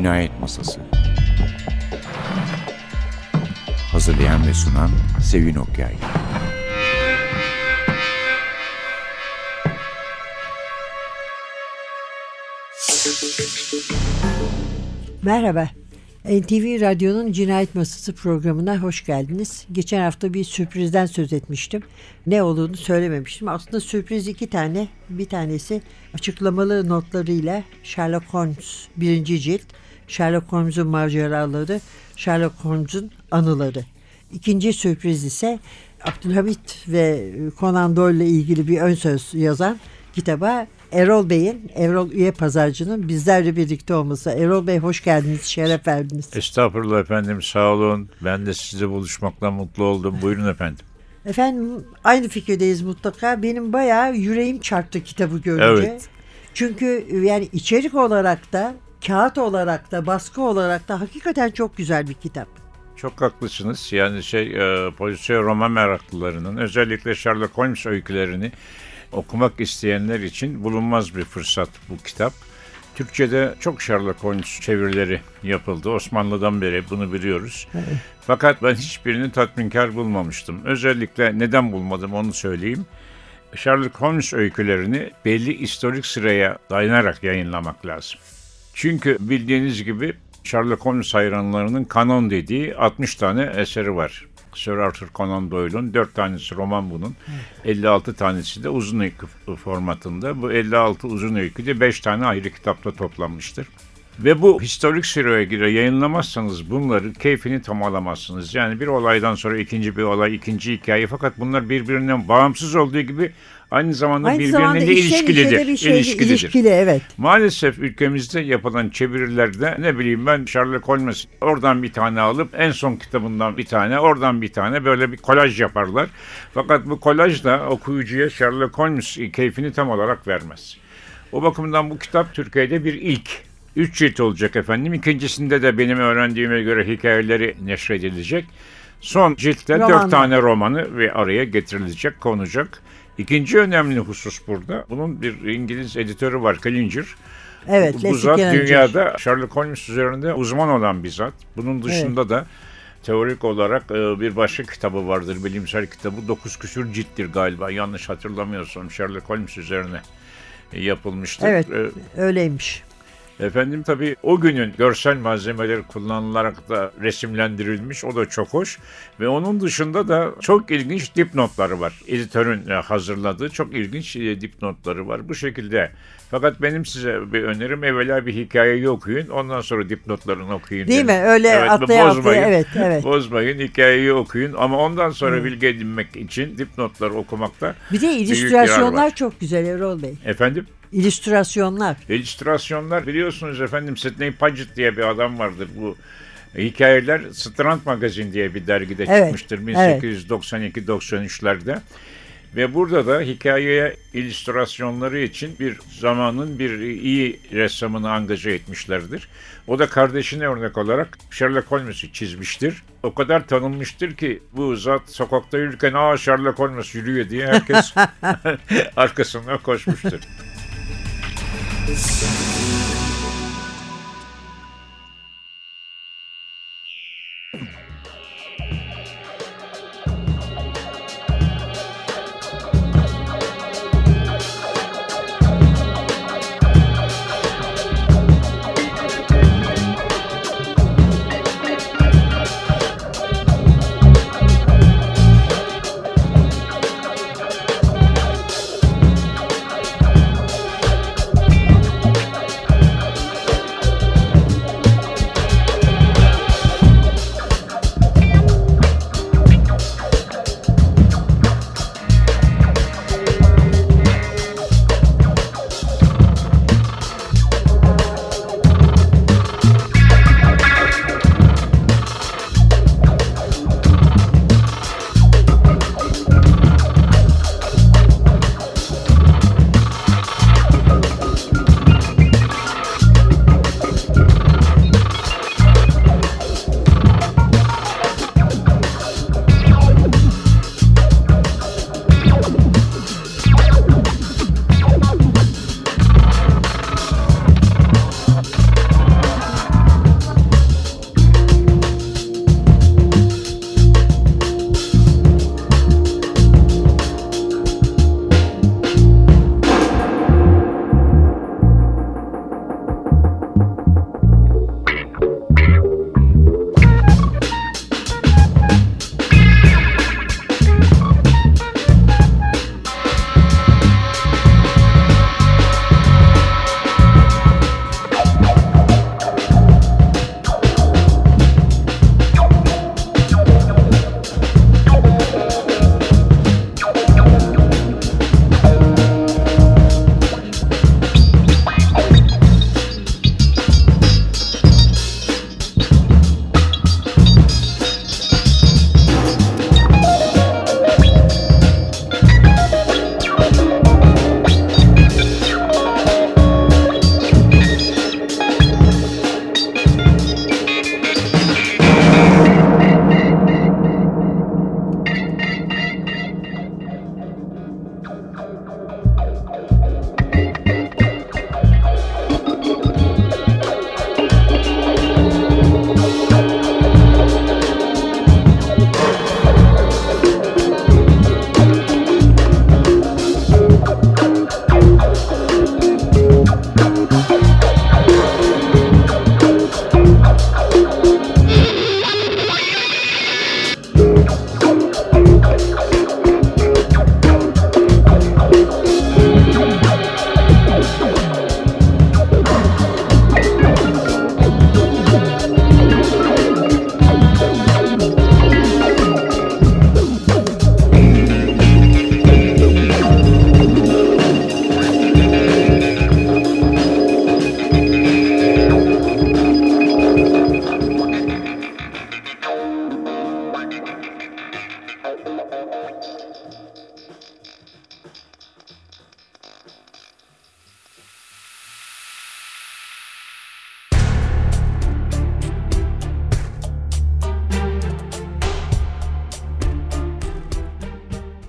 Cinayet Masası Hazırlayan ve sunan Sevin Okyay Merhaba. NTV Radyo'nun Cinayet Masası programına hoş geldiniz. Geçen hafta bir sürprizden söz etmiştim. Ne olduğunu söylememiştim. Aslında sürpriz iki tane. Bir tanesi açıklamalı notlarıyla Sherlock Holmes birinci cilt. Sherlock Holmes'un maceraları, Sherlock Holmes'un anıları. İkinci sürpriz ise Abdülhamit ve Conan Doyle ile ilgili bir ön söz yazan kitaba Erol Bey'in, Erol Üye Pazarcı'nın bizlerle birlikte olması. Erol Bey hoş geldiniz, şeref verdiniz. Estağfurullah efendim sağ olun. Ben de sizle buluşmakla mutlu oldum. Buyurun efendim. Efendim aynı fikirdeyiz mutlaka. Benim bayağı yüreğim çarptı kitabı görünce. Evet. Çünkü yani içerik olarak da, kağıt olarak da, baskı olarak da hakikaten çok güzel bir kitap. Çok haklısınız. Yani şey e, polisiye roman meraklılarının özellikle Sherlock Holmes öykülerini okumak isteyenler için bulunmaz bir fırsat bu kitap. Türkçe'de çok Sherlock Holmes çevirileri yapıldı. Osmanlı'dan beri bunu biliyoruz. Fakat ben hiçbirini tatminkar bulmamıştım. Özellikle neden bulmadım onu söyleyeyim. Sherlock Holmes öykülerini belli historik sıraya dayanarak yayınlamak lazım. Çünkü bildiğiniz gibi Sherlock Holmes hayranlarının kanon dediği 60 tane eseri var. Sir Arthur Conan Doyle'un 4 tanesi roman bunun. 56 tanesi de uzun öykü formatında. Bu 56 uzun öykü de 5 tane ayrı kitapta toplanmıştır. Ve bu historik sıraya göre yayınlamazsanız bunları keyfini tam alamazsınız. Yani bir olaydan sonra ikinci bir olay, ikinci hikaye fakat bunlar birbirinden bağımsız olduğu gibi aynı zamanda Aynı birbirine zamanda de ilişkilidir. bir şey, ilişkilidir. ilişkili evet. Maalesef ülkemizde yapılan çevirilerde ne bileyim ben Sherlock Holmes oradan bir tane alıp en son kitabından bir tane oradan bir tane böyle bir kolaj yaparlar. Fakat bu kolaj da okuyucuya Sherlock Holmes keyfini tam olarak vermez. O bakımdan bu kitap Türkiye'de bir ilk. Üç cilt olacak efendim. İkincisinde de benim öğrendiğime göre hikayeleri neşredilecek. Son ciltte dört tane romanı ve araya getirilecek, konacak. İkinci önemli husus burada. Bunun bir İngiliz editörü var, Killinger. Evet, Bu Leslie zat Kenancı. dünyada Sherlock Holmes üzerinde uzman olan bir zat. Bunun dışında da teorik olarak e, bir başka kitabı vardır, bilimsel kitabı. Dokuz küsür cilttir galiba, yanlış hatırlamıyorsam Sherlock Holmes üzerine yapılmıştır. Evet, E, öyleymiş. Efendim tabii o günün görsel malzemeleri kullanılarak da resimlendirilmiş. O da çok hoş. Ve onun dışında da çok ilginç dipnotları var. Editörün e, hazırladığı çok ilginç e, dipnotları var. Bu şekilde. Fakat benim size bir önerim evvela bir hikayeyi okuyun. Ondan sonra dipnotlarını okuyun. Değil derim. mi? Öyle Evet, atlaya bozmayın. atlaya evet evet. Bozmayın hikayeyi okuyun ama ondan sonra bilgi edinmek için dipnotları okumakta Bir de illüstrasyonlar çok güzel Erol Bey. efendim İllüstrasyonlar. İllüstrasyonlar biliyorsunuz efendim Sidney Paget diye bir adam vardır. Bu hikayeler Strand Magazine diye bir dergide Evet, çıkmıştır 1892-93'lerde. Ve burada da hikayeye illüstrasyonları için bir zamanın bir iyi ressamını angaja etmişlerdir. O da kardeşine örnek olarak Sherlock Holmes'u çizmiştir. O kadar tanınmıştır ki bu zat sokakta yürürken aa Sherlock Holmes yürüyor diye herkes arkasına koşmuştur. This.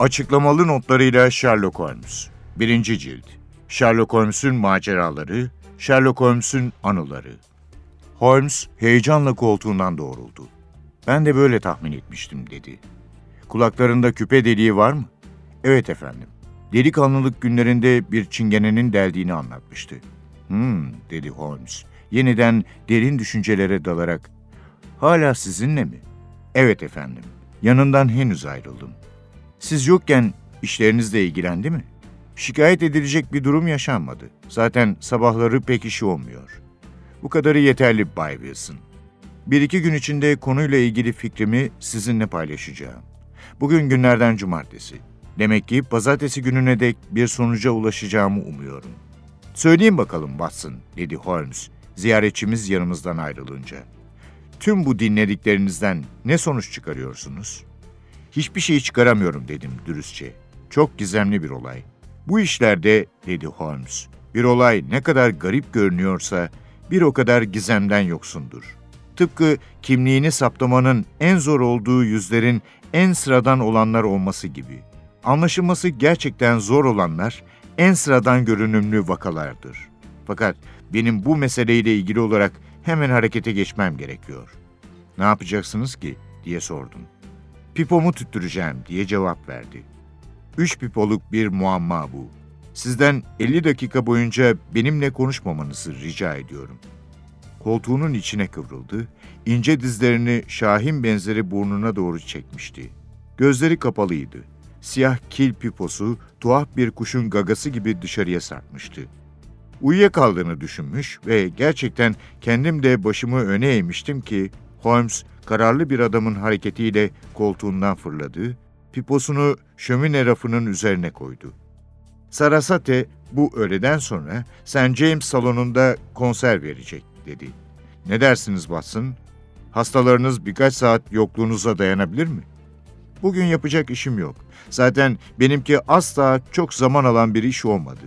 Açıklamalı notlarıyla Sherlock Holmes. Birinci cilt. Sherlock Holmes'un maceraları, Sherlock Holmes'un anıları. Holmes heyecanla koltuğundan doğruldu. Ben de böyle tahmin etmiştim dedi. Kulaklarında küpe deliği var mı? Evet efendim. Delikanlılık günlerinde bir çingenenin deldiğini anlatmıştı. Hmm dedi Holmes. Yeniden derin düşüncelere dalarak. Hala sizinle mi? Evet efendim. Yanından henüz ayrıldım. Siz yokken işlerinizle ilgilendi mi? Şikayet edilecek bir durum yaşanmadı. Zaten sabahları pek işi olmuyor. Bu kadarı yeterli Bay Wilson. Bir iki gün içinde konuyla ilgili fikrimi sizinle paylaşacağım. Bugün günlerden cumartesi. Demek ki pazartesi gününe dek bir sonuca ulaşacağımı umuyorum. Söyleyin bakalım Watson, dedi Holmes, ziyaretçimiz yanımızdan ayrılınca. Tüm bu dinlediklerinizden ne sonuç çıkarıyorsunuz? Hiçbir şey çıkaramıyorum dedim dürüstçe. Çok gizemli bir olay. Bu işlerde, dedi Holmes, bir olay ne kadar garip görünüyorsa bir o kadar gizemden yoksundur. Tıpkı kimliğini saptamanın en zor olduğu yüzlerin en sıradan olanlar olması gibi. Anlaşılması gerçekten zor olanlar en sıradan görünümlü vakalardır. Fakat benim bu meseleyle ilgili olarak hemen harekete geçmem gerekiyor. Ne yapacaksınız ki diye sordum. Pipomu tüttüreceğim diye cevap verdi. Üç pipoluk bir muamma bu. Sizden 50 dakika boyunca benimle konuşmamanızı rica ediyorum. Koltuğunun içine kıvrıldı, ince dizlerini Şahin benzeri burnuna doğru çekmişti. Gözleri kapalıydı. Siyah kil piposu tuhaf bir kuşun gagası gibi dışarıya sarkmıştı. Uyuyakaldığını düşünmüş ve gerçekten kendim de başımı öne eğmiştim ki Holmes kararlı bir adamın hareketiyle koltuğundan fırladı, piposunu şömine rafının üzerine koydu. Sarasate bu öğleden sonra St. James salonunda konser verecek dedi. Ne dersiniz Watson? Hastalarınız birkaç saat yokluğunuza dayanabilir mi? Bugün yapacak işim yok. Zaten benimki asla çok zaman alan bir iş olmadı.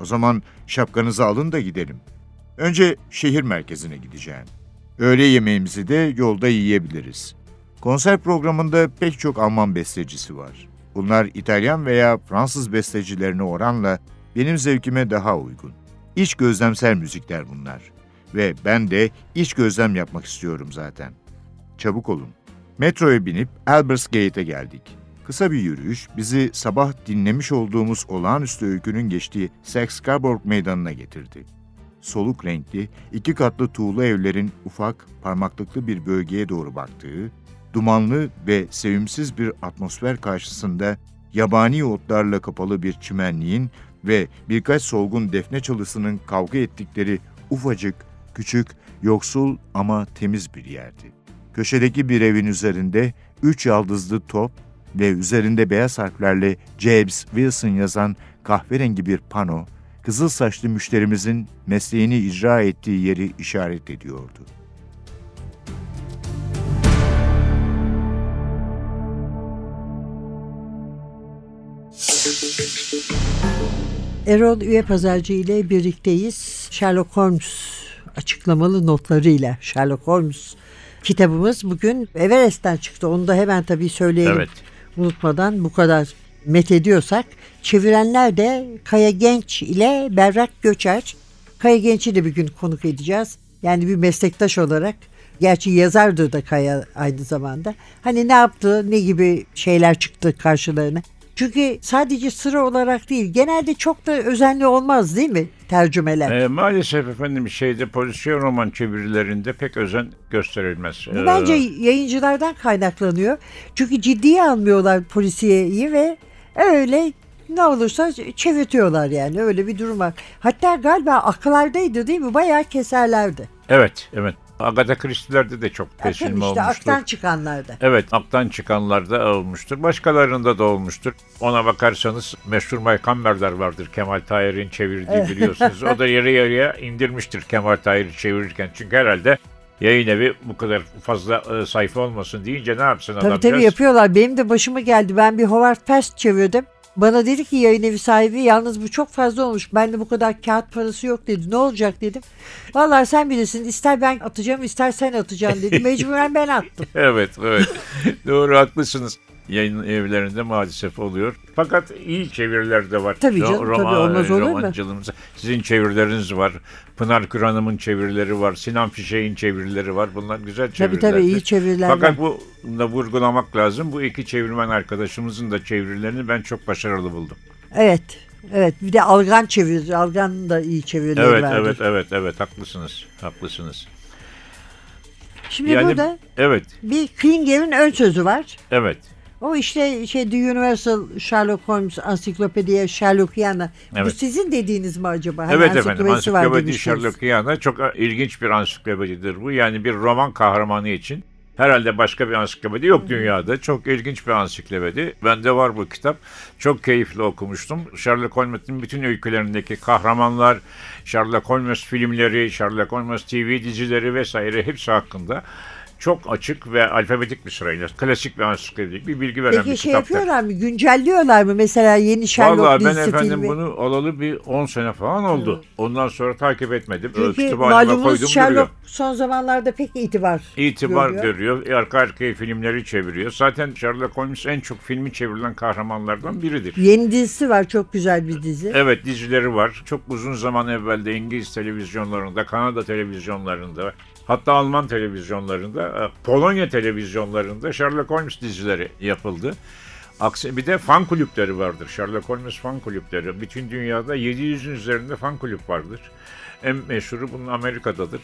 O zaman şapkanızı alın da gidelim. Önce şehir merkezine gideceğim. Öğle yemeğimizi de yolda yiyebiliriz. Konser programında pek çok Alman bestecisi var. Bunlar İtalyan veya Fransız bestecilerine oranla benim zevkime daha uygun. İç gözlemsel müzikler bunlar. Ve ben de iç gözlem yapmak istiyorum zaten. Çabuk olun. Metroya binip Albersgate'e geldik. Kısa bir yürüyüş bizi sabah dinlemiş olduğumuz olağanüstü öykünün geçtiği Saxe-Coburg meydanına getirdi. Soluk renkli, iki katlı tuğla evlerin ufak, parmaklıklı bir bölgeye doğru baktığı, dumanlı ve sevimsiz bir atmosfer karşısında yabani otlarla kapalı bir çimenliğin ve birkaç solgun defne çalısının kavga ettikleri ufacık, küçük, yoksul ama temiz bir yerdi. Köşedeki bir evin üzerinde üç yaldızlı top ve üzerinde beyaz harflerle James Wilson yazan kahverengi bir pano, kızıl saçlı müşterimizin mesleğini icra ettiği yeri işaret ediyordu. Erol Üye Pazarcı ile birlikteyiz. Sherlock Holmes açıklamalı notlarıyla Sherlock Holmes kitabımız bugün Everest'ten çıktı. Onu da hemen tabii söyleyelim. Evet. Unutmadan bu kadar met ediyorsak. Çevirenler de Kaya Genç ile Berrak Göçer. Kaya Genç'i de bir gün konuk edeceğiz. Yani bir meslektaş olarak. Gerçi yazardı da Kaya aynı zamanda. Hani ne yaptı, ne gibi şeyler çıktı karşılarına. Çünkü sadece sıra olarak değil, genelde çok da özenli olmaz değil mi tercümeler? E, maalesef efendim şeyde pozisyon roman çevirilerinde pek özen gösterilmez. Bu Ee, bence yayıncılardan kaynaklanıyor. Çünkü ciddiye almıyorlar polisiyeyi ve öyle ne olursa çevirtiyorlar yani öyle bir durum var. Hatta galiba aklardaydı değil mi? Bayağı keserlerdi. Evet, evet. Agatha Christie'lerde de çok kesilme işte olmuştur. aktan çıkanlarda. Evet, aktan çıkanlarda olmuştur. Başkalarında da olmuştur. Ona bakarsanız meşhur Maykamberler vardır. Kemal Tahir'in çevirdiği biliyorsunuz. O da yarı yarıya indirmiştir Kemal Tahir'i çevirirken. Çünkü herhalde yayın evi bu kadar fazla e, sayfa olmasın deyince ne yapsın Tabii adamcağız? tabii yapıyorlar. Benim de başıma geldi. Ben bir Howard Fast çevirdim. Bana dedi ki yayın evi sahibi yalnız bu çok fazla olmuş. Bende bu kadar kağıt parası yok dedi. Ne olacak dedim. Vallahi sen bilirsin. İster ben atacağım ister sen atacaksın dedi. Mecburen ben attım. Evet, evet. Doğru haklısınız. Yayın evlerinde maalesef oluyor. Fakat iyi çeviriler de var. Tabii canım, tabii, olmaz olur mu? Sizin çevirileriniz var. Pınar Kıran'ımın çevirileri var. Sinan Fişek'in çevirileri var. Bunlar güzel Tabii çeviriler. tabii iyi çeviriler. Fakat bu da vurgulamak lazım. Bu iki çevirmen arkadaşımızın da çevirilerini ben çok başarılı buldum. Evet. Evet. Bir de Algan çevir. Algan da iyi çevirileri Evet, vardır. evet, evet, evet. Haklısınız. Haklısınız. Şimdi Yani- burada Evet, bir Klinger'in ön sözü var. evet. O işte şey The Universal Sherlock Holmes Ansiklopediya Sherlockiana. Bu Evet. sizin dediğiniz mi acaba? Hani evet efendim. Ansiklopedi. Sherlockiana çok ilginç bir ansiklopedidir bu. Yani bir roman kahramanı için herhalde başka bir ansiklopedi yok dünyada. Çok ilginç bir ansiklopedi. Bende var bu kitap. Çok keyifli okumuştum. Sherlock Holmes'in bütün öykülerindeki kahramanlar, Sherlock Holmes filmleri, Sherlock Holmes TV dizileri vesaire hepsi hakkında çok açık ve alfabetik bir sırayla klasik bir ansiklopedi bir bilgi veren bir Peki şey kitaptır. yapıyorlar mı? Güncelliyorlar mı? Mesela yeni Sherlock Vallahi ben dizisi efendim filmi. bunu alalı bir 10 sene falan oldu. Ondan sonra takip etmedim. Kütüphaneme malumunuz Sherlock duruyor. son zamanlarda pek itibar İtibar görüyor. görüyor. Arka arkaya filmleri çeviriyor. Zaten Sherlock Holmes en çok filmi çevrilen kahramanlardan biridir. Yeni dizisi var çok güzel bir dizi. Evet dizileri var. Çok uzun zaman evvel de İngiliz televizyonlarında, Kanada televizyonlarında, hatta Alman televizyonlarında, e, Polonya televizyonlarında Sherlock Holmes dizileri yapıldı. Aksi bir de fan kulüpleri vardır. Sherlock Holmes fan kulüpleri. Bütün dünyada 700'ün üzerinde fan kulüp vardır. En meşhuru bunun Amerika'dadır.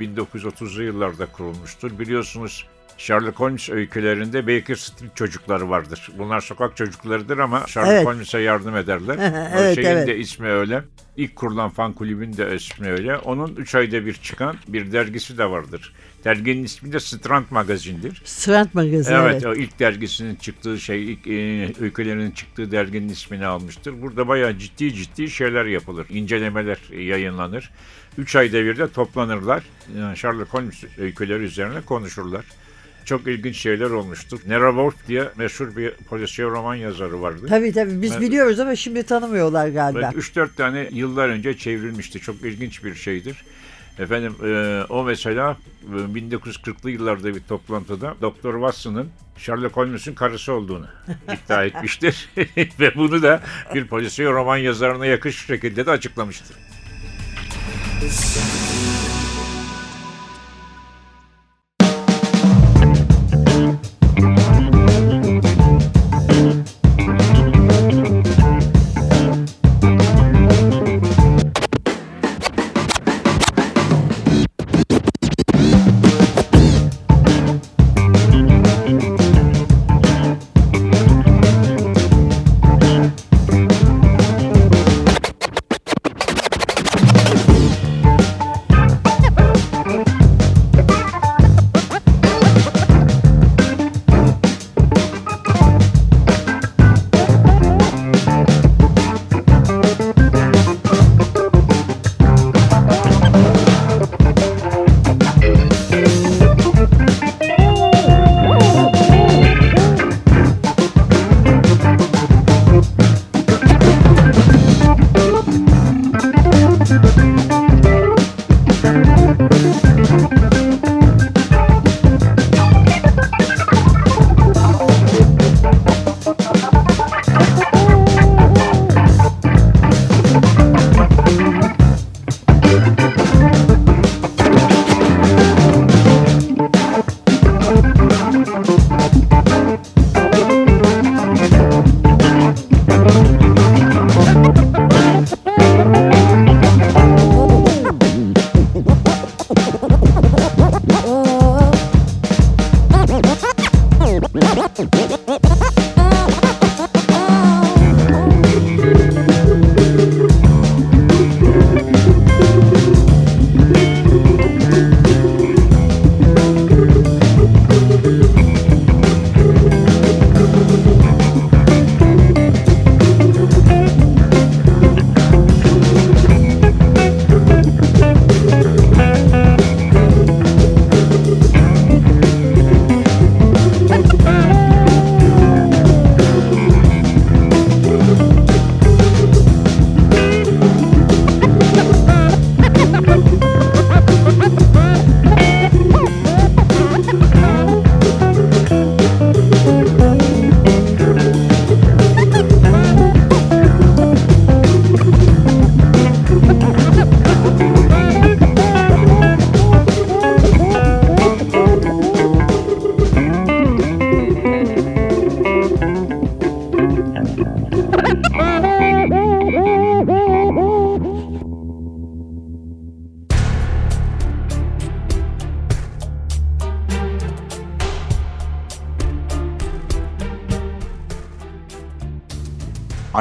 1930'lu yıllarda kurulmuştur. Biliyorsunuz Sherlock Holmes öykülerinde Baker Street çocukları vardır. Bunlar sokak çocuklarıdır ama Sherlock Evet. Holmes'e yardım ederler. Evet, o şeyin evet. de ismi öyle. İlk kurulan fan kulübün de ismi öyle. Onun 3 ayda bir çıkan bir dergisi de vardır. Derginin ismi de Strand Magazin'dir. Strand Magazin Evet, evet. o ilk dergisinin çıktığı şey, ilk e, öykülerinin çıktığı derginin ismini almıştır. Burada bayağı ciddi ciddi şeyler yapılır. incelemeler yayınlanır. Üç ayda bir de toplanırlar. Yani Sherlock Holmes öyküleri üzerine konuşurlar. Çok ilginç şeyler olmuştur. Nera Wolf diye meşhur bir polisiye roman yazarı vardı. Tabii tabii biz Evet. biliyoruz ama şimdi tanımıyorlar galiba. Evet, 3-4 tane yıllar önce çevrilmişti. Çok ilginç bir şeydir. Efendim e, o mesela e, 1940'lı yıllarda bir toplantıda Doktor Watson'ın Sherlock Holmes'un karısı olduğunu iddia etmiştir. Ve bunu da bir polisiye roman yazarına yakış şekilde de açıklamıştır.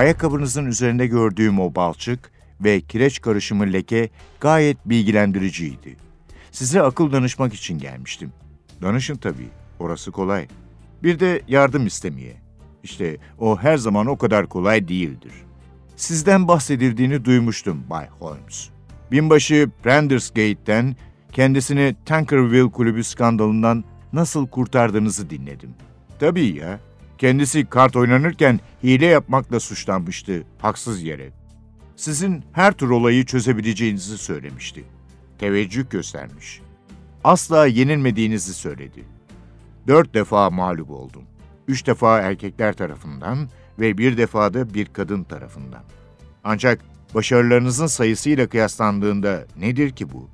Ayakkabınızın üzerinde gördüğüm o balçık ve kireç karışımı leke gayet bilgilendiriciydi. Size akıl danışmak için gelmiştim. Danışın tabii, orası kolay. Bir de yardım istemeye. İşte o her zaman o kadar kolay değildir. Sizden bahsedildiğini duymuştum Bay Holmes. Binbaşı Prendersgate'den kendisini Tankerville kulübü skandalından nasıl kurtardığınızı dinledim. Tabii ya, kendisi kart oynanırken hile yapmakla suçlanmıştı haksız yere. Sizin her tür olayı çözebileceğinizi söylemişti. Teveccüh göstermiş. Asla yenilmediğinizi söyledi. Dört defa mağlup oldum. Üç defa erkekler tarafından ve bir defa da bir kadın tarafından. Ancak başarılarınızın sayısıyla kıyaslandığında nedir ki bu?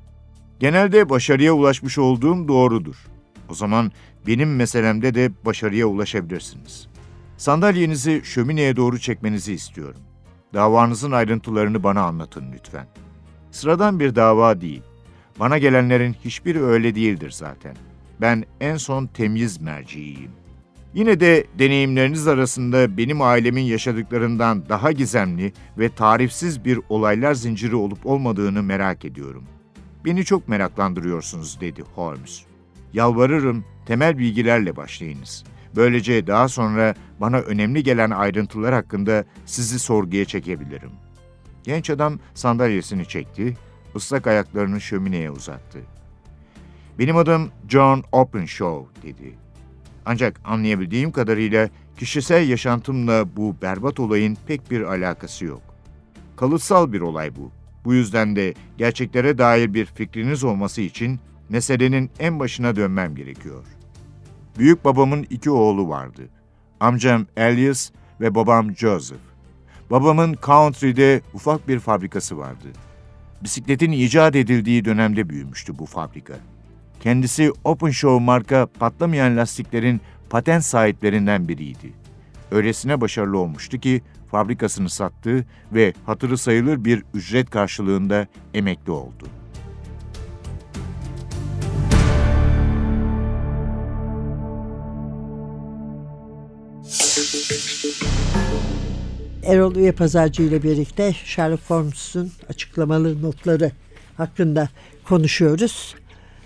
Genelde başarıya ulaşmış olduğum doğrudur. O zaman benim meselemde de başarıya ulaşabilirsiniz. Sandalyenizi şömineye doğru çekmenizi istiyorum. Davanızın ayrıntılarını bana anlatın lütfen. Sıradan bir dava değil. Bana gelenlerin hiçbiri öyle değildir zaten. Ben en son temyiz merciğiyim. Yine de deneyimleriniz arasında benim ailemin yaşadıklarından daha gizemli ve tarifsiz bir olaylar zinciri olup olmadığını merak ediyorum. Beni çok meraklandırıyorsunuz dedi Holmes. Yalvarırım temel bilgilerle başlayınız. Böylece daha sonra bana önemli gelen ayrıntılar hakkında sizi sorguya çekebilirim. Genç adam sandalyesini çekti, ıslak ayaklarını şömineye uzattı. Benim adım John Openshaw dedi. Ancak anlayabildiğim kadarıyla kişisel yaşantımla bu berbat olayın pek bir alakası yok. Kalıtsal bir olay bu. Bu yüzden de gerçeklere dair bir fikriniz olması için meselenin en başına dönmem gerekiyor. Büyük babamın iki oğlu vardı. Amcam Elias ve babam Joseph. Babamın Country'de ufak bir fabrikası vardı. Bisikletin icat edildiği dönemde büyümüştü bu fabrika. Kendisi Open Show marka patlamayan lastiklerin patent sahiplerinden biriydi. Öylesine başarılı olmuştu ki fabrikasını sattı ve hatırı sayılır bir ücret karşılığında emekli oldu. Erol Üye Pazarcı ile birlikte Sherlock Holmes'un açıklamalı notları hakkında konuşuyoruz.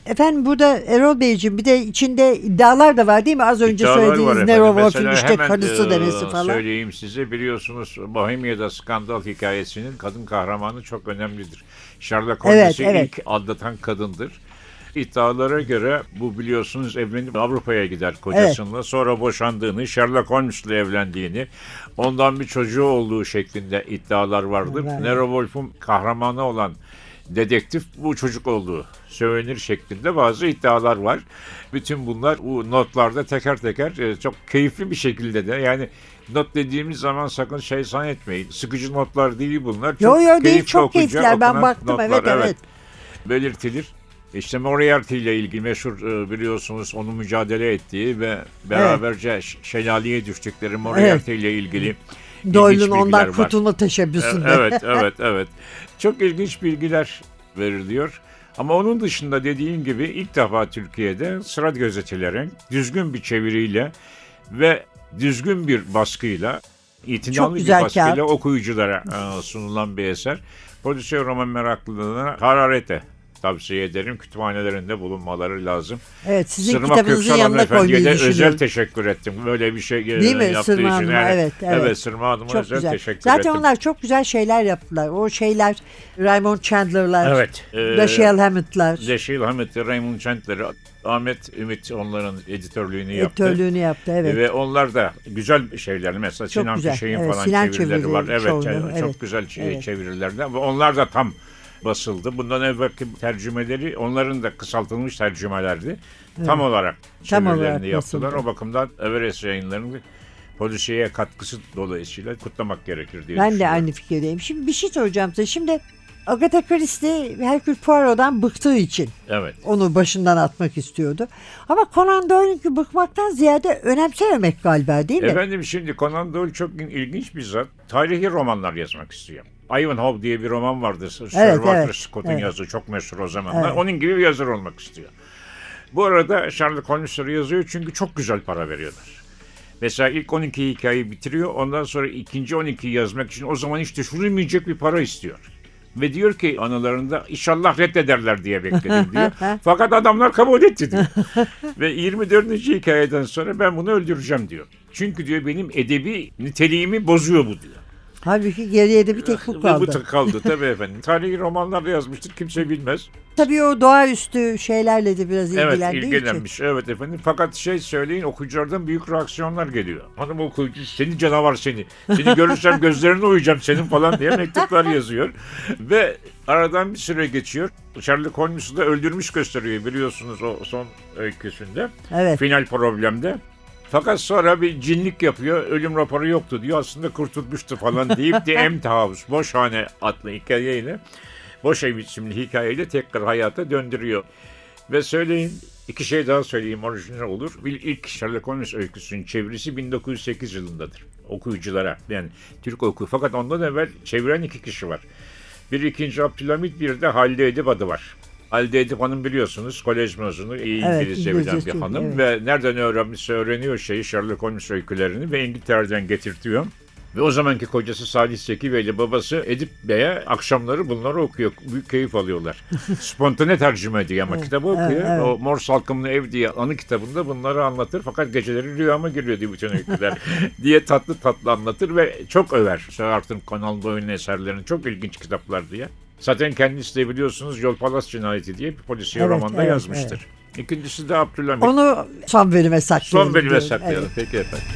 Efendim burada Erol Beyciğim bir de içinde iddialar da var değil mi? Az önce İddialar söylediğiniz efendim. Nero Wolf'un Mesela işte karısı e, demesi falan. Söyleyeyim size biliyorsunuz Bohemia'da skandal hikayesinin kadın kahramanı çok önemlidir. Sherlock Holmes'i Evet, evet. ilk aldatan kadındır. İddialara göre bu biliyorsunuz evlenip Avrupa'ya gider kocasıyla. Sonra boşandığını, Sherlock Holmes'le evlendiğini, ondan bir çocuğu olduğu şeklinde iddialar vardır. Evet. Nero Wolf'un kahramanı olan dedektif bu çocuk olduğu söylenir şeklinde bazı iddialar var. Bütün bunlar bu notlarda teker teker e, çok keyifli bir şekilde de yani not dediğimiz zaman sakın şey zannetmeyin. Sıkıcı notlar değil bunlar. Çok Yo yo değil keyifli çok okunca keyifler ben baktım notlar, evet evet. belirtilir. İşte Moriarty ile ilgili meşhur e, biliyorsunuz onu mücadele ettiği ve beraberce ş- şelaleye düştükleri Moriarty ile ilgili Doyle'un ondan kurtulma teşebbüsünde. E, Evet, evet, evet. Çok ilginç bilgiler veriliyor. Ama onun dışında dediğim gibi ilk defa Türkiye'de sıra gazetelerin düzgün bir çeviriyle ve düzgün bir baskıyla, itinalı bir baskıyla kağıt. okuyuculara e, sunulan bir eser. Prodüksiyon roman meraklılarına hararete tavsiye ederim. Kütüphanelerinde bulunmaları lazım. Evet sizin Sırma kitabınızın Köksal yanına koymayı de özel teşekkür ettim. Böyle bir şey e, Değil mi? yaptığı Sırma için. Hanım'a, Yani, evet, evet. Sırma Hanım'a Çok özel güzel. teşekkür Zaten ettim. onlar çok güzel şeyler yaptılar. O şeyler Raymond Chandler'lar, Evet. e, Dashiell Hammett'lar Dashiell Hammett, Raymond Chandler, Ahmet Ümit onların editörlüğünü yaptı. editörlüğünü yaptı. Evet. Ve onlar da güzel şeyler. Mesela Çok Sinan. Fişek'in Evet, falan Sinan çevirileri çevirdi var. Evet, çok evet. güzel çe- Evet. çevirilerden. Ve onlar da tam basıldı. Bundan evvelki tercümeleri onların da kısaltılmış tercümelerdi. Tam olarak Tam çevirilerini yaptılar. basıldı. O bakımdan Everest yayınlarının polisiye katkısı dolayısıyla kutlamak gerekir diye Ben de aynı fikirdeyim. Şimdi bir şey soracağım size. Şimdi Agatha Christie Hercule Poirot'dan bıktığı için Evet. onu başından atmak istiyordu. Ama Conan Doyle'ünki bıkmaktan ziyade önemsememek galiba değil mi? Efendim şimdi Conan Doyle çok ilginç bir zat. Tarihi romanlar yazmak istiyor. Ivanhoe diye bir roman vardı. Sir Evet, Walter evet, Scott'un evet. yazdığı çok meşhur o zamanlar. Evet. Onun gibi bir yazar olmak istiyor. Bu arada Sherlock Holmes'ları yazıyor çünkü çok güzel para veriyorlar. Mesela ilk 12 hikayeyi bitiriyor. Ondan sonra ikinci 12'yi yazmak için o zaman hiç düşünülmeyecek bir para istiyor. Ve diyor ki anılarında inşallah reddederler diye bekledim diyor. Fakat adamlar kabul etti diyor. Ve 24. hikayeden sonra ben bunu öldüreceğim diyor. Çünkü diyor benim edebi niteliğimi bozuyor bu diyor. Halbuki geriye de bir tek bu kaldı. bu kaldı tabii efendim. Tarihi romanlarda yazmıştır kimse bilmez. Tabii o doğaüstü şeylerle de biraz Evet ilgilendiği için. ilgilenmiş. Evet efendim. Fakat şey söyleyin okuyuculardan büyük reaksiyonlar geliyor. Hanım okuyucu seni canavar seni. Seni görürsem gözlerine uyacağım senin falan diye mektuplar yazıyor. Ve aradan bir süre geçiyor. Sherlock Holmes'u da öldürmüş gösteriyor biliyorsunuz o son öyküsünde. Evet. Final problemde. Fakat sonra bir cinlik yapıyor. Ölüm raporu yoktu diyor. Aslında kurtulmuştu falan deyip The Empty House, Boşhane adlı hikayeyle Boş Ev isimli hikayeyle tekrar hayata döndürüyor. Ve söyleyin iki şey daha söyleyeyim orijinal olur. Bir ilk Sherlock Holmes öyküsünün çevirisi 1908 yılındadır. Okuyuculara yani Türk oku. Fakat ondan evvel çeviren iki kişi var. Bir ikinci Abdülhamit bir de Halide Edip adı var. Halide Edip Hanım biliyorsunuz kolej mezunu iyi Evet, İngilizce bilen bir çok, hanım evet. ve nereden öğrenmişse öğreniyor şeyi Sherlock Holmes öykülerini ve İngiltere'den getirtiyor. Ve o zamanki kocası Salih Seki Bey ile babası Edip Bey'e akşamları bunları okuyor. Büyük keyif alıyorlar. Spontane tercüme ediyor ama kitabı okuyor. evet, evet. O Mor Salkımlı Ev diye anı kitabında bunları anlatır. Fakat geceleri rüyama giriyor diye bütün öyküler diye tatlı tatlı anlatır ve çok över. Sir Arthur Conan Doyle'ın eserlerini çok ilginç kitaplar diye. Zaten kendisi de biliyorsunuz Yol Palas Cinayeti diye bir polisiye Evet, romanda evet, yazmıştır. İkincisi de Abdülhamit. Onu son bölüme saklayalım. Son bölüme saklayalım. Evet. Peki efendim.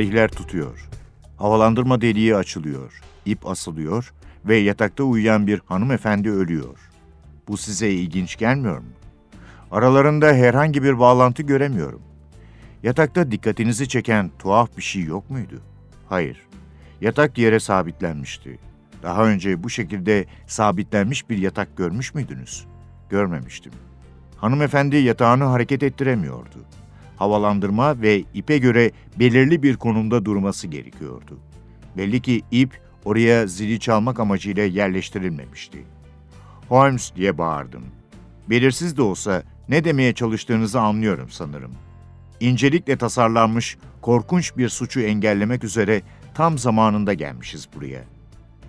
Tarihler tutuyor. Havalandırma deliği açılıyor. İp asılıyor ve yatakta uyuyan bir hanımefendi ölüyor. Bu size ilginç gelmiyor mu? Aralarında herhangi bir bağlantı göremiyorum. Yatakta dikkatinizi çeken tuhaf bir şey yok muydu? Hayır. Yatak yere sabitlenmişti. Daha önce bu şekilde sabitlenmiş bir yatak görmüş müydünüz? Görmemiştim. Hanımefendi yatağını hareket ettiremiyordu. Havalandırma ve ipe göre belirli bir konumda durması gerekiyordu. Belli ki ip oraya zili çalmak amacıyla yerleştirilmemişti. Holmes diye bağırdım. Belirsiz de olsa ne demeye çalıştığınızı anlıyorum sanırım. İncelikle tasarlanmış korkunç bir suçu engellemek üzere tam zamanında gelmişiz buraya.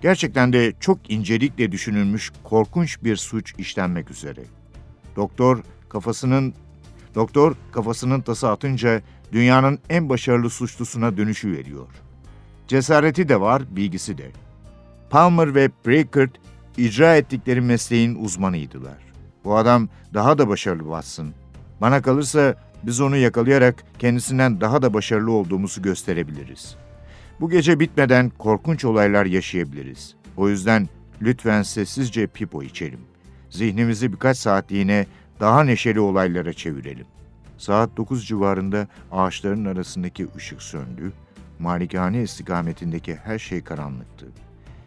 Gerçekten de çok incelikle düşünülmüş korkunç bir suç işlenmek üzere. Doktor kafasının doktor kafasının tası atınca dünyanın en başarılı suçlusuna dönüşü veriyor. Cesareti de var, bilgisi de. Palmer ve Brackert icra ettikleri mesleğin uzmanıydılar. Bu adam daha da başarılı Watson. Bana kalırsa biz onu yakalayarak kendisinden daha da başarılı olduğumuzu gösterebiliriz. Bu gece bitmeden korkunç olaylar yaşayabiliriz. O yüzden lütfen sessizce pipo içelim. Zihnimizi birkaç saatliğine daha neşeli olaylara çevirelim. Saat 9 civarında ağaçların arasındaki ışık söndü. Malikane istikametindeki her şey karanlıktı.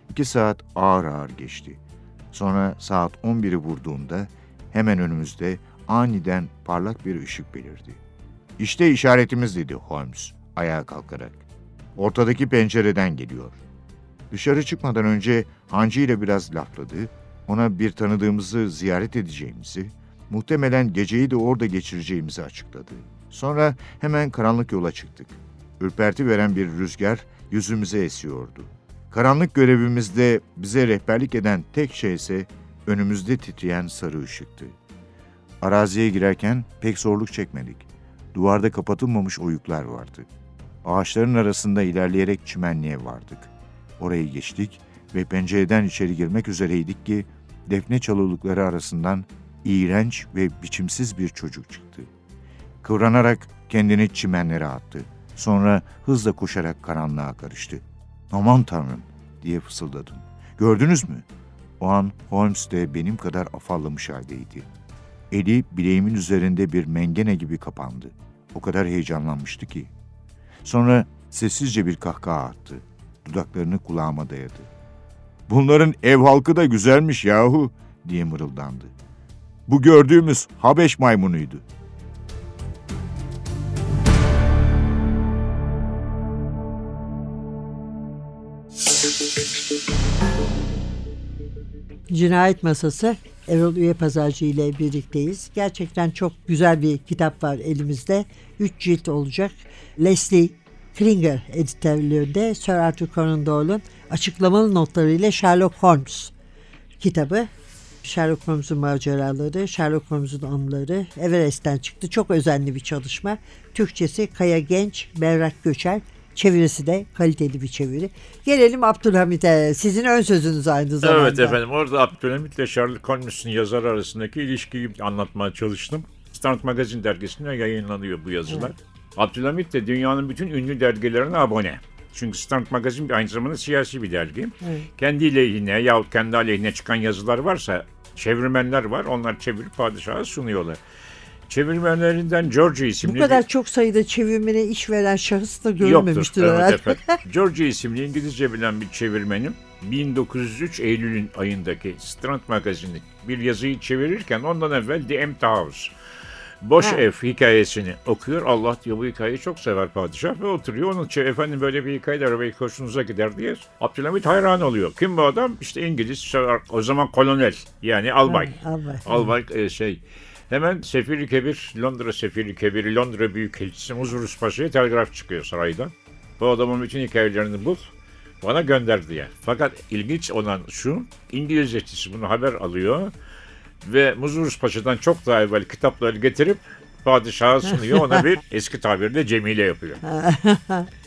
İki saat ağır ağır geçti. Sonra saat 11'i vurduğunda hemen önümüzde aniden parlak bir ışık belirdi. İşte işaretimiz dedi Holmes ayağa kalkarak. Ortadaki pencereden geliyor. Dışarı çıkmadan önce Hancı ile biraz lafladı, ona bir tanıdığımızı ziyaret edeceğimizi, muhtemelen geceyi de orada geçireceğimizi açıkladı. Sonra hemen karanlık yola çıktık. Ürperti veren bir rüzgar yüzümüze esiyordu. Karanlık görevimizde bize rehberlik eden tek şey ise önümüzde titreyen sarı ışıktı. Araziye girerken pek zorluk çekmedik. Duvarda kapatılmamış oyuklar vardı. Ağaçların arasında ilerleyerek çimenliğe vardık. Orayı geçtik ve pencereden içeri girmek üzereydik ki defne çalılıkları arasından iğrenç ve biçimsiz bir çocuk çıktı. Kıvranarak kendini çimenlere attı. Sonra hızla koşarak karanlığa karıştı. Aman tanrım diye fısıldadım. Gördünüz mü? O an Holmes de benim kadar afallamış haldeydi. Eli bileğimin üzerinde bir mengene gibi kapandı. O kadar heyecanlanmıştı ki. Sonra sessizce bir kahkaha attı. Dudaklarını kulağıma dayadı. Bunların ev halkı da güzelmiş yahu diye mırıldandı. Bu gördüğümüz Habeş maymunuydu. Cinayet Masası Erol Üye Pazarcı ile birlikteyiz. Gerçekten çok güzel bir kitap var elimizde. Üç cilt olacak. Leslie Klinger editörlüğünde Sir Arthur Conan Doyle'un açıklamalı notlarıyla Sherlock Holmes kitabı. Sherlock Holmes'un maceraları, Sherlock Holmes'un anıları Everest'ten çıktı. Çok özenli bir çalışma. Türkçesi Kaya Genç, Berrak Göçer, Çevirisi de kaliteli bir çeviri. Gelelim Abdülhamit'e. Sizin ön sözünüz aynı zamanda. Evet efendim orada Abdülhamit ile Sherlock Holmes'un yazar arasındaki ilişkiyi anlatmaya çalıştım. Standard Magazine dergisinde yayınlanıyor bu yazılar. Evet. Abdülhamit de dünyanın bütün ünlü dergilerine abone. Çünkü Standard Magazine aynı zamanda siyasi bir dergi. Evet. Kendi lehine yahut kendi aleyhine çıkan yazılar varsa çevirmenler var. Onlar çevirip padişaha sunuyorlar. Çevirmenlerinden George isimli... Bu kadar bir... çok sayıda çevirmene iş veren şahıs da görülmemiştir Yoktur, herhalde. Evet, evet. George isimli İngilizce bilen bir çevirmenim 1903 Eylül'ün ayındaki Strand Magazine'i bir yazıyı çevirirken ondan evvel The Empty House Boş ha. ev hikayesini okuyor. Allah diyor bu hikayeyi çok sever padişah ve oturuyor. Onun için efendim böyle bir hikayeler belki hoşunuza gider diye. Abdülhamit hayran oluyor. Kim bu adam? İşte İngiliz o zaman kolonel yani albay. Ha, albay. Albay e, şey Hemen Sefiri Kebir, Londra Sefiri Kebir, Londra Büyükelçisi Muzurus Paşa'ya telgraf çıkıyor saraydan. Bu adamın bütün hikayelerini bul, bana gönder diye. Fakat ilginç olan şu, İngiliz elçisi bunu haber alıyor ve Muzurus Paşa'dan çok daha evvel kitapları getirip padişaha sunuyor. Ona bir eski tabirle Cemile yapıyor.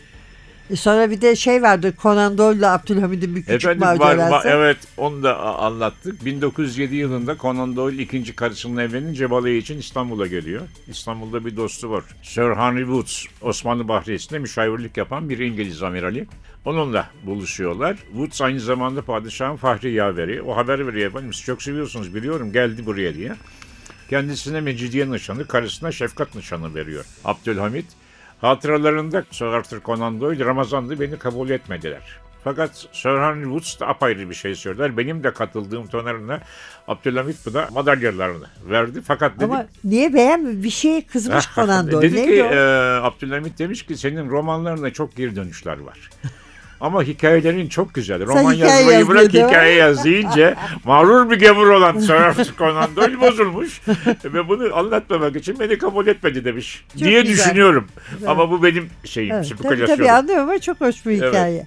Sonra bir de şey vardı Conan Doyle'la Abdülhamid'in bir küçük Efendim var, macerası. var- evet onu da anlattık. 1907 yılında Conan Doyle ikinci karısının evlenince balayı için İstanbul'a geliyor. İstanbul'da bir dostu var. Sir Henry Woods, Osmanlı Bahriyesi'nde müşavirlik yapan bir İngiliz amirali. Onunla buluşuyorlar. Woods aynı zamanda padişahın fahri yaveri. O haber veriyor efendim siz çok seviyorsunuz biliyorum geldi buraya diye. Kendisine Mecidiye nişanı, karısına Şefkat nişanı veriyor. Abdülhamit hatıralarında Sir Arthur Conan Doyle Ramazan'dı beni kabul etmediler. Fakat Sir Henry Woods da apayrı bir şey söyler. Benim de katıldığım törenine Abdülhamit bu da madalyalarını verdi. Fakat dedi, Ama niye beğenmiyor? Bir şeye kızmış Conan Doyle. dedi ki e, Abdülhamit demiş ki senin romanlarında çok geri dönüşler var. Ama hikayelerin çok güzel. Roman hikaye yazmayı yaz bırak dedi. hikaye yaz deyince mağrur bir gavur olan Sir Conan Doyle bozulmuş. Ve bunu anlatmamak için beni kabul etmedi demiş. Çok diye güzel. düşünüyorum. Ama bu benim şeyim, Evet, tabii tabii anlıyorum ama çok hoş bir Evet. hikaye.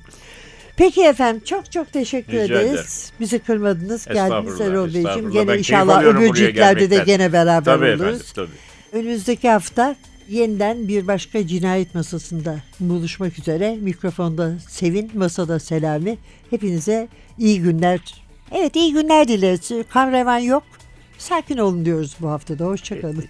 Peki efendim çok çok teşekkür Rica ederiz. Bizi kırmadınız. Geldiniz Erol Beyciğim. Gene inşallah öbür ciltlerde de gene beraber Tabii oluruz. efendim tabii. Önümüzdeki hafta yeniden bir başka cinayet masasında buluşmak üzere. Mikrofonda Sevin, masada Selami. Hepinize iyi günler. Evet iyi günler dileriz. Kan revan yok. Sakin olun diyoruz bu haftada. Hoşçakalın.